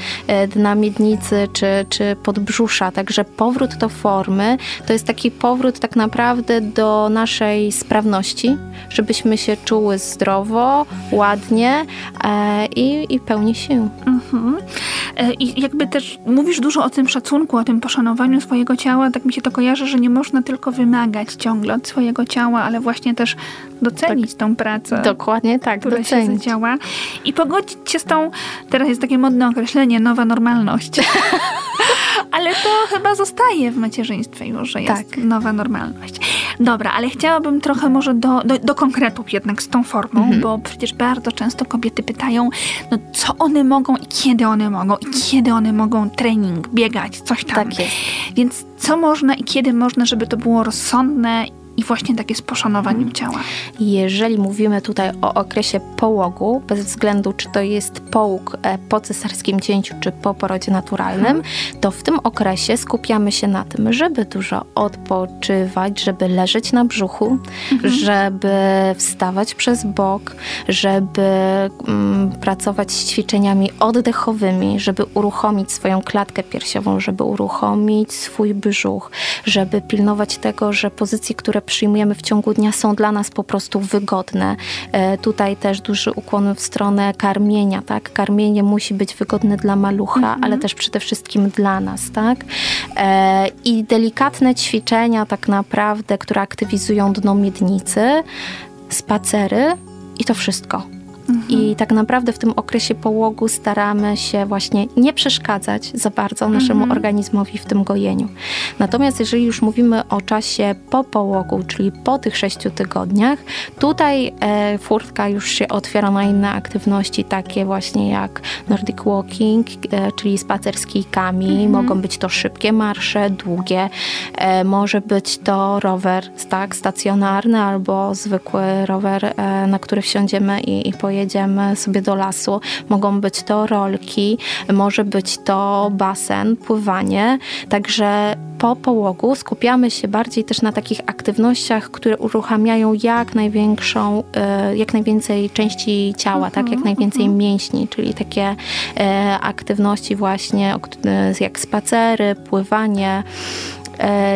dna miednicy, czy, czy podbrzusza. Także powrót do formy to jest taki powrót tak naprawdę do naszej sprawności, żebyśmy się czuły zdrowo, ładnie e, i, i pełni sił. Mhm. E, I jakby też mówisz dużo o tym szacunku, o tym poszanowaniu swojego ciała. Tak mi się to kojarzy, że nie można tylko wymagać ciągle od swojego ciała, ale właśnie też docenić tą pracę. Dokładnie tak, która się docenić. zadziała i pogodzić się z tą, teraz jest takie modne określenie, nowa normalność. ale to chyba zostaje w macierzyństwie już, że jest Tak. nowa normalność. Dobra, ale chciałabym trochę może do, do, do konkretów jednak z tą formą, Mhm. bo przecież bardzo często kobiety pytają, no co one mogą i kiedy one mogą i kiedy one mogą trening, biegać, coś tam. Tak jest. Więc co można i kiedy można, żeby to było rozsądne i właśnie takie z poszanowaniem ciała. Jeżeli mówimy tutaj o okresie połogu, bez względu czy to jest połóg e, po cesarskim cięciu, czy po porodzie naturalnym, to w tym okresie skupiamy się na tym, żeby dużo odpoczywać, żeby leżeć na brzuchu, żeby wstawać przez bok, żeby mm, pracować z ćwiczeniami oddechowymi, żeby uruchomić swoją klatkę piersiową, żeby uruchomić swój brzuch, żeby pilnować tego, że pozycje, które przyjmujemy w ciągu dnia są dla nas po prostu wygodne. E, tutaj też duży ukłon w stronę karmienia, tak? Karmienie musi być wygodne dla malucha, ale też przede wszystkim dla nas, tak? E, I delikatne ćwiczenia tak naprawdę, które aktywizują dno miednicy, spacery i to wszystko. I tak naprawdę w tym okresie połogu staramy się właśnie nie przeszkadzać za bardzo naszemu mhm. organizmowi w tym gojeniu. Natomiast jeżeli już mówimy o czasie po połogu, czyli po tych sześciu tygodniach, tutaj e, furtka już się otwiera na inne aktywności, takie właśnie jak Nordic Walking, e, czyli spacer z kijkami. Mhm. Mogą być to szybkie marsze, długie. E, może być to rower tak, stacjonarny albo zwykły rower, e, na który wsiądziemy i, i pojedziemy sobie do lasu. Mogą być to rolki, może być to basen, pływanie. Także po połogu skupiamy się bardziej też na takich aktywnościach, które uruchamiają jak największą, e, jak najwięcej części ciała, tak, jak mhm, najwięcej mhm. mięśni, czyli takie e, aktywności właśnie jak spacery, pływanie, E,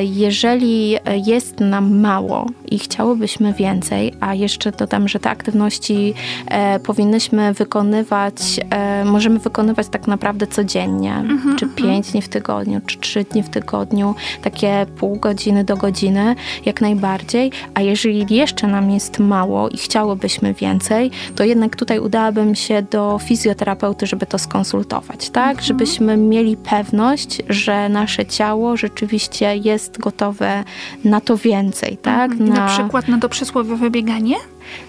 jeżeli jest nam mało i chciałobyśmy więcej, a jeszcze dodam, że te aktywności e, powinnyśmy wykonywać, e, możemy wykonywać tak naprawdę codziennie, mhm, czy mhm. pięć dni w tygodniu, czy trzy dni w tygodniu, takie pół godziny do godziny, jak najbardziej. A jeżeli jeszcze nam jest mało i chciałobyśmy więcej, to jednak tutaj udałabym się do fizjoterapeuty, żeby to skonsultować, tak? Mhm. Żebyśmy mieli pewność, że nasze ciało rzeczywiście jest gotowe na to więcej, tak? Mhm. Na, na przykład na to przysłowiowe bieganie?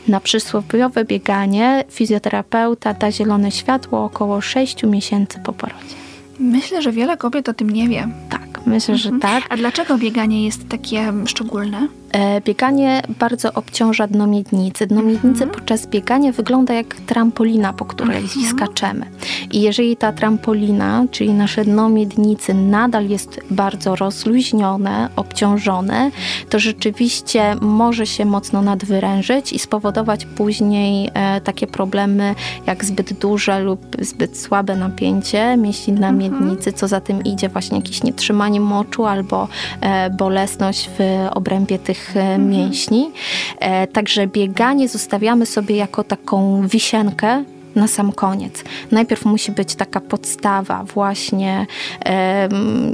Na przysłowiowe bieganie fizjoterapeuta da zielone światło około 6 miesięcy po porodzie. Myślę, że wiele kobiet o tym nie wie. Tak, myślę, że mhm. tak. A dlaczego bieganie jest takie szczególne? E, bieganie bardzo obciąża dno miednicy. Dno miednicy mhm. podczas biegania wygląda jak trampolina, po której mhm. skaczemy. I jeżeli ta trampolina, czyli nasze dno miednicy nadal jest bardzo rozluźnione, obciążone, to rzeczywiście może się mocno nadwyrężyć i spowodować później e, takie problemy jak zbyt duże lub zbyt słabe napięcie mięśni dna mhm. miednicy, co za tym idzie właśnie jakieś nietrzymanie moczu albo e, bolesność w obrębie tych e, mięśni. E, także bieganie zostawiamy sobie jako taką wisienkę na sam koniec. Najpierw musi być taka podstawa, właśnie e,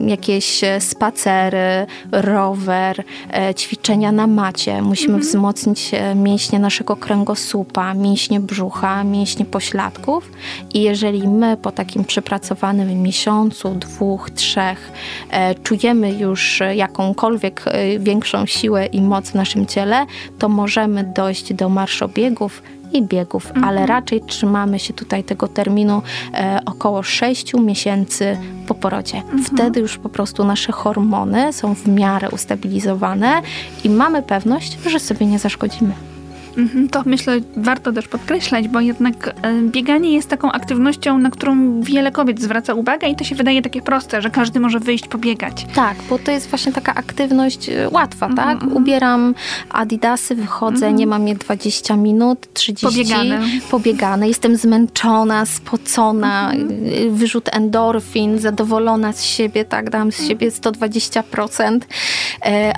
jakieś spacery, rower, e, ćwiczenia na macie. Musimy mhm. wzmocnić e, mięśnie naszego kręgosłupa, mięśnie brzucha, mięśnie pośladków. I jeżeli my po takim przepracowanym miesiącu, dwóch, trzech e, czujemy już jakąkolwiek e, większą siłę i moc w naszym ciele, to możemy dojść do marszobiegów, i biegów, mhm. ale raczej trzymamy się tutaj tego terminu e, około 6 miesięcy po porodzie. Mhm. Wtedy już po prostu nasze hormony są w miarę ustabilizowane i mamy pewność, że sobie nie zaszkodzimy. Mhm, to myślę warto też podkreślać, bo jednak e, bieganie jest taką aktywnością, na którą wiele kobiet zwraca uwagę i to się wydaje takie proste, że każdy może wyjść pobiegać. Tak, bo to jest właśnie taka aktywność e, łatwa, mm -hmm, tak? Mm -hmm. Ubieram adidasy, wychodzę, mm -hmm. nie mam je 20 minut, 30. Pobiegane. Pobiegane. Jestem zmęczona, spocona, mhm. e, wyrzut endorfin, zadowolona z siebie, tak? Dam z siebie 120%,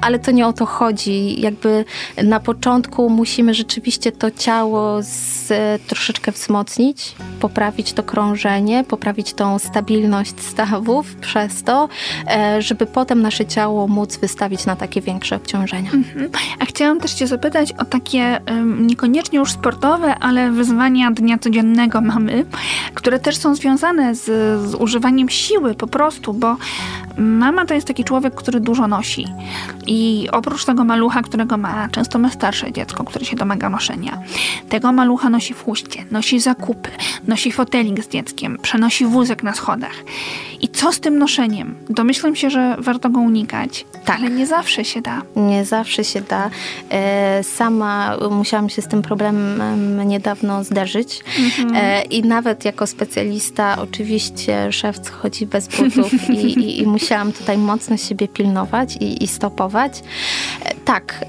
ale to nie o to chodzi. Jakby na początku musimy rzeczywiście to ciało z, troszeczkę wzmocnić, poprawić to krążenie, poprawić tą stabilność stawów przez to, e, żeby potem nasze ciało móc wystawić na takie większe obciążenia. Mhm. A chciałam też Cię zapytać o takie niekoniecznie już sportowe, ale wyzwania dnia codziennego mamy, które też są związane z, z używaniem siły po prostu, bo mama to jest taki człowiek, który dużo nosi. I oprócz tego malucha, którego ma, często ma starsze dziecko, które się noszenia. Tego malucha nosi w chuście, nosi zakupy, nosi fotelik z dzieckiem, przenosi wózek na schodach. I co z tym noszeniem? Domyślam się, że warto go unikać, tak. ale nie zawsze się da. Nie zawsze się da. E, sama musiałam się z tym problemem niedawno zderzyć mhm. E, i nawet jako specjalista oczywiście szewc chodzi bez butów i, i, i, musiałam tutaj mocno siebie pilnować i, i stopować. E, tak,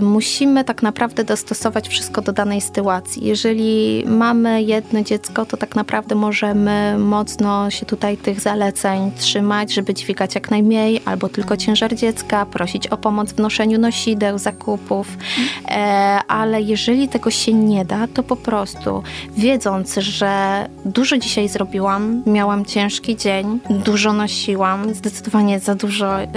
musimy tak naprawdę dostosować wszystko do danej sytuacji. Jeżeli mamy jedno dziecko, to tak naprawdę możemy mocno się tutaj tych zaleceń trzymać, żeby dźwigać jak najmniej, albo tylko ciężar dziecka, prosić o pomoc w noszeniu nosideł, zakupów. E, ale jeżeli tego się nie da, to po prostu wiedząc, że dużo dzisiaj zrobiłam, miałam ciężki dzień, dużo nosiłam, zdecydowanie za dużo e,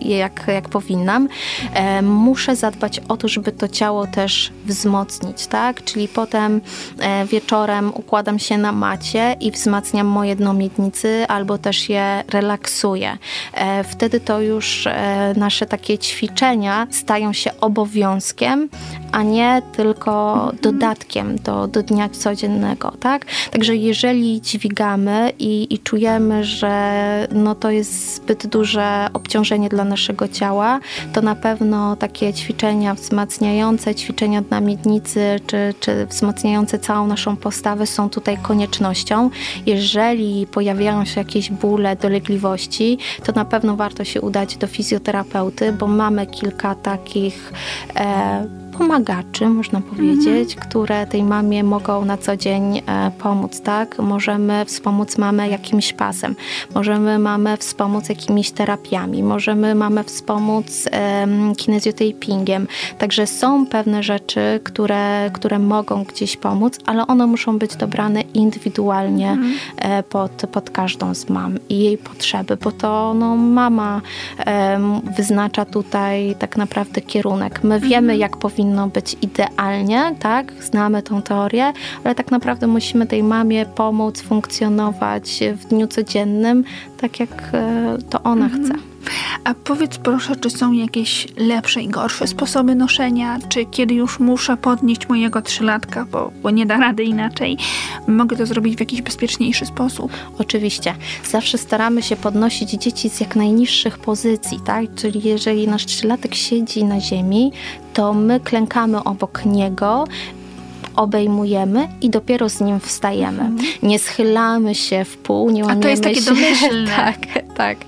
jak, jak powinnam, e, e, muszę zadbać o to, żeby to ciało też wzmocnić, tak? Czyli potem e, wieczorem układam się na macie i wzmacniam moje dno miednicy albo też je relaksuję. E, wtedy to już e, nasze takie ćwiczenia stają się obowiązkiem, a nie tylko mhm. dodatkiem do, do dnia codziennego, tak? Także jeżeli dźwigamy i, i czujemy, że no to jest zbyt duże obciążenie dla naszego ciała, to na pewno takie ćwiczenia wzmacniające, ćwiczenia miednicy, czy, czy wzmacniające całą naszą postawę są tutaj koniecznością. Jeżeli pojawiają się jakieś bóle, dolegliwości, to na pewno warto się udać do fizjoterapeuty, bo mamy kilka takich e, pomagaczy, można powiedzieć, mhm. które tej mamie mogą na co dzień e, pomóc, tak? Możemy wspomóc mamę jakimś pasem, możemy mamę wspomóc jakimiś terapiami, możemy mamę wspomóc e, kinezjotapingiem. Także są pewne rzeczy, które, które mogą gdzieś pomóc, ale one muszą być dobrane indywidualnie mhm. e, pod, pod każdą z mam i jej potrzeby, bo to no, mama wyznacza tutaj tak naprawdę kierunek. My wiemy, mhm. jak powinno powinno być idealnie, tak? Znamy tą teorię, ale tak naprawdę musimy tej mamie pomóc funkcjonować w dniu codziennym, tak jak e, to ona mhm. chce. A powiedz proszę, czy są jakieś lepsze i gorsze sposoby noszenia? Czy kiedy już muszę podnieść mojego trzylatka, bo, bo nie da rady inaczej, mogę to zrobić w jakiś bezpieczniejszy sposób? Oczywiście. Zawsze staramy się podnosić dzieci z jak najniższych pozycji, tak? Czyli jeżeli nasz trzylatek siedzi na ziemi, to my klękamy obok niego obejmujemy i dopiero z nim wstajemy. Mhm. Nie schylamy się w pół, nie łamiemy A to jest takie się. domyślne. tak, tak.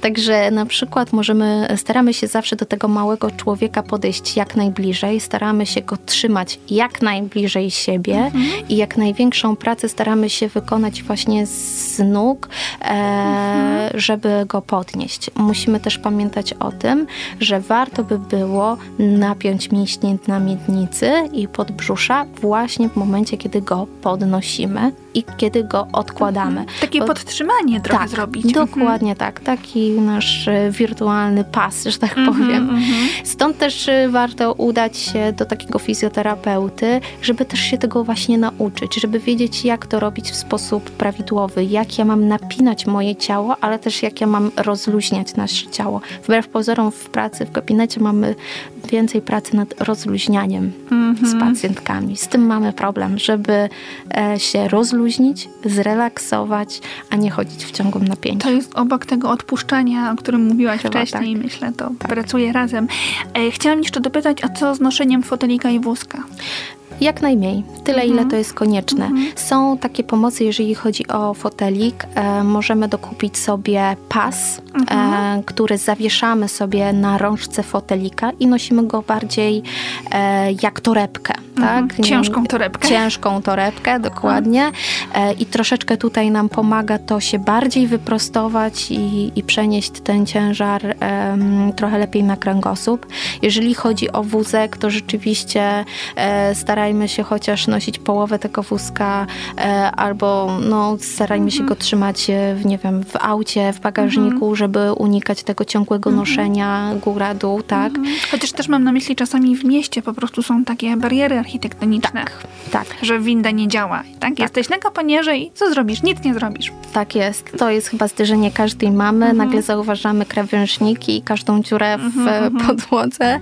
Także na przykład możemy, staramy się zawsze do tego małego człowieka podejść jak najbliżej, staramy się go trzymać jak najbliżej siebie mhm. i jak największą pracę staramy się wykonać właśnie z nóg, e, mhm. żeby go podnieść. Musimy też pamiętać o tym, że warto by było napiąć mięśnie na miednicy i podbrzusza właśnie w momencie, kiedy go podnosimy i kiedy go odkładamy. Mhm. Takie Bo, podtrzymanie trochę tak, zrobić. Mhm. Dokładnie mhm. tak. Taki nasz e, wirtualny pas, że tak mhm, powiem. Mhm. Stąd też e, warto udać się do takiego fizjoterapeuty, żeby też się tego właśnie nauczyć, żeby wiedzieć, jak to robić w sposób prawidłowy, jak ja mam napinać moje ciało, ale też jak ja mam rozluźniać nasze ciało. Wbrew pozorom w pracy, w gabinecie mamy więcej pracy nad rozluźnianiem z pacjentkami. Z tym mamy problem, żeby e, się rozluźnić, zrelaksować, a nie chodzić w ciągłym napięciu. To jest obok tego odpuszczania, o którym mówiłaś Chyba wcześniej, tak. myślę, to tak. pracuje razem. E, chciałam jeszcze dopytać, a co z noszeniem fotelika i wózka? Jak najmniej, tyle mhm. ile to jest konieczne. Mhm. Są takie pomocy, jeżeli chodzi o fotelik. E, możemy dokupić sobie pas, e, mhm. e, który zawieszamy sobie na rączce fotelika i nosimy go bardziej e, jak torebkę. Mhm. Tak? Ciężką torebkę. Ciężką torebkę, dokładnie. E, I troszeczkę tutaj nam pomaga to się bardziej wyprostować i, i przenieść ten ciężar trochę lepiej na kręgosłup. Jeżeli chodzi o wózek, to rzeczywiście e, starajmy się chociaż nosić połowę tego wózka e, albo no, starajmy się mhm. go trzymać w, nie wiem, w aucie, w bagażniku, mhm. żeby unikać tego ciągłego mhm. noszenia góra-dół, tak? Chociaż też mam na myśli czasami w mieście po prostu są takie bariery architektoniczne. Tak, tak. Że winda nie działa. Tak? tak. Jesteś lekko poniżej, co zrobisz? Nic nie zrobisz. Tak jest. To jest chyba zderzenie każdej mamy. Mhm. Nagle zauważamy krawężniki i każdą dziurę w mhm, mhm. podłodze.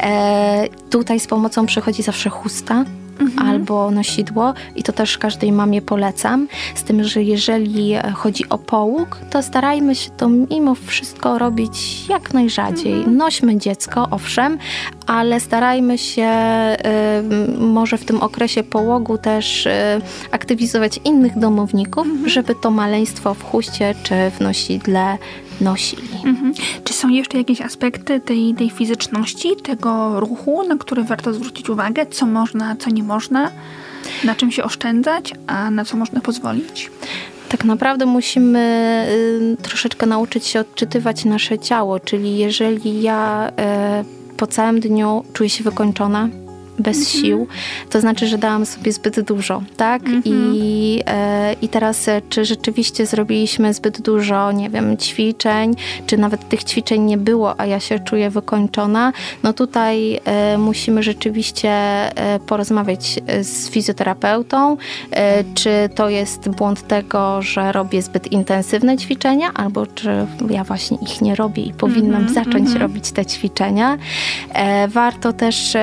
E, tutaj z pomocą przychodzi zawsze chusta mhm. albo nosidło i to też każdej mamie polecam. Z tym, że jeżeli chodzi o połóg, to starajmy się to mimo wszystko robić jak najrzadziej. Mhm. Nośmy dziecko, owszem, ale starajmy się y, może w tym okresie połogu też y, aktywizować innych domowników, mhm. żeby to maleństwo w chuście czy w nosidle nosili. Mhm. Czy są jeszcze jakieś aspekty tej, tej fizyczności, tego ruchu, na które warto zwrócić uwagę? Co można, co nie można? Na czym się oszczędzać, a na co można pozwolić? Tak naprawdę musimy y, troszeczkę nauczyć się odczytywać nasze ciało, czyli jeżeli ja po całym dniu czuję się wykończona, bez mhm. sił, to znaczy, że dałam sobie zbyt dużo, tak? Mhm. I, e, I teraz, e, czy rzeczywiście zrobiliśmy zbyt dużo, nie wiem, ćwiczeń, czy nawet tych ćwiczeń nie było, a ja się czuję wykończona, no tutaj e, musimy rzeczywiście e, porozmawiać z fizjoterapeutą, e, czy to jest błąd tego, że robię zbyt intensywne ćwiczenia, albo czy ja właśnie ich nie robię i powinnam Mhm, zacząć robić te ćwiczenia. E, warto też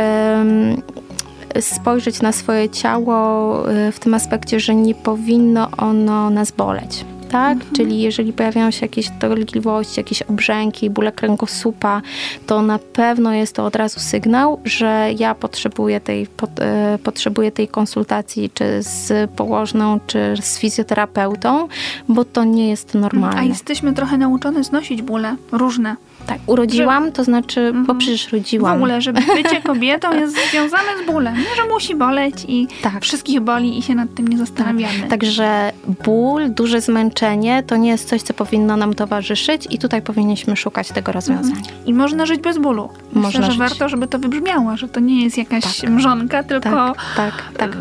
spojrzeć na swoje ciało y, w tym aspekcie, że nie powinno ono nas boleć. Tak? Czyli jeżeli pojawiają się jakieś dolegliwości, jakieś obrzęki, bóle kręgosłupa, to na pewno jest to od razu sygnał, że ja potrzebuję tej, pot, e, potrzebuję tej konsultacji czy z położną, czy z fizjoterapeutą, bo to nie jest normalne. A jesteśmy trochę nauczone znosić bóle różne. Tak, urodziłam, to znaczy, bo Mhm. przecież W rodziłam. ogóle, żeby bycie kobietą jest związane z bólem. Nie, że musi boleć i Tak. wszystkich boli i się nad tym nie zastanawiamy. Także ból, duże zmęczenie to nie jest coś, co powinno nam towarzyszyć i tutaj powinniśmy szukać tego rozwiązania. I można żyć bez bólu. Myślę, Można że żyć. warto, żeby to wybrzmiało, że to nie jest jakaś mrzonka, tylko Tak, tak, tak.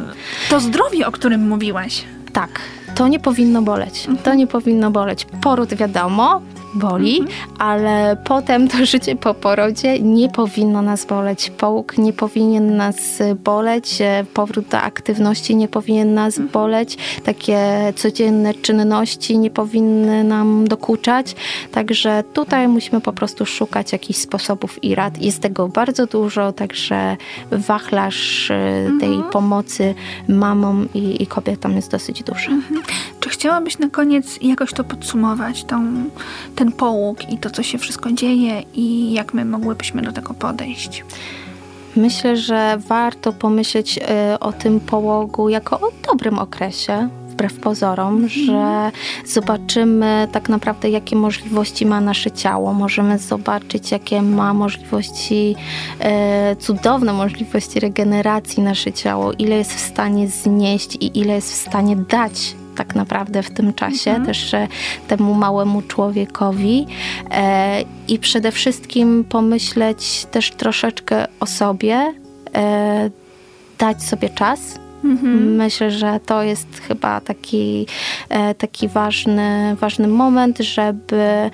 to zdrowie, o którym mówiłaś. Tak, to nie powinno boleć. To nie powinno boleć. Poród wiadomo, boli, ale potem to życie po porodzie nie powinno nas boleć. Połóg nie powinien nas boleć, e, powrót do aktywności nie powinien nas boleć, takie codzienne czynności nie powinny nam dokuczać. Także tutaj musimy po prostu szukać jakichś sposobów i rad. Jest tego bardzo dużo, także wachlarz e, tej pomocy mamom i, i kobietom jest dosyć duży. Czy chciałabyś na koniec jakoś to podsumować, tą, ten połóg i to, co się wszystko dzieje i jak my mogłybyśmy do tego podejść? Myślę, że warto pomyśleć y, o tym połogu jako o dobrym okresie. Wbrew pozorom, że zobaczymy tak naprawdę, jakie możliwości ma nasze ciało. Możemy zobaczyć, jakie ma możliwości, e, cudowne możliwości regeneracji nasze ciało, ile jest w stanie znieść i ile jest w stanie dać tak naprawdę w tym czasie też e, temu małemu człowiekowi e, i przede wszystkim pomyśleć też troszeczkę o sobie, e, dać sobie czas. Myślę, że to jest chyba taki, taki ważny, ważny moment, żeby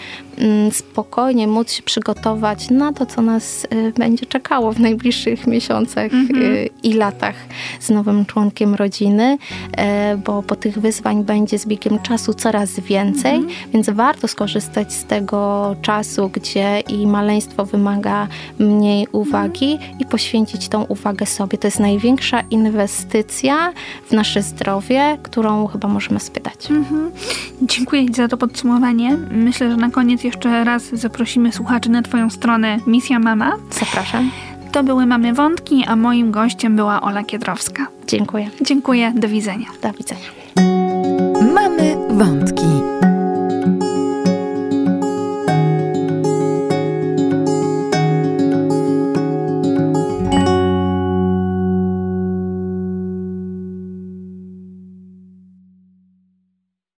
spokojnie móc się przygotować na to, co nas e, będzie czekało w najbliższych miesiącach e, i latach z nowym członkiem rodziny, e, bo, bo tych wyzwań będzie z biegiem czasu coraz więcej, więc warto skorzystać z tego czasu, gdzie i maleństwo wymaga mniej uwagi i poświęcić tą uwagę sobie. To jest największa inwestycja w nasze zdrowie, którą chyba możemy spytać. Mhm. Dziękuję Ci za to podsumowanie. Myślę, że na koniec jeszcze raz zaprosimy słuchaczy na Twoją stronę Misja Mama. Zapraszam. To były Mamy Wątki, a moim gościem była Ola Kiedrowska. Dziękuję. Dziękuję, do widzenia. Do widzenia. Mamy wątki.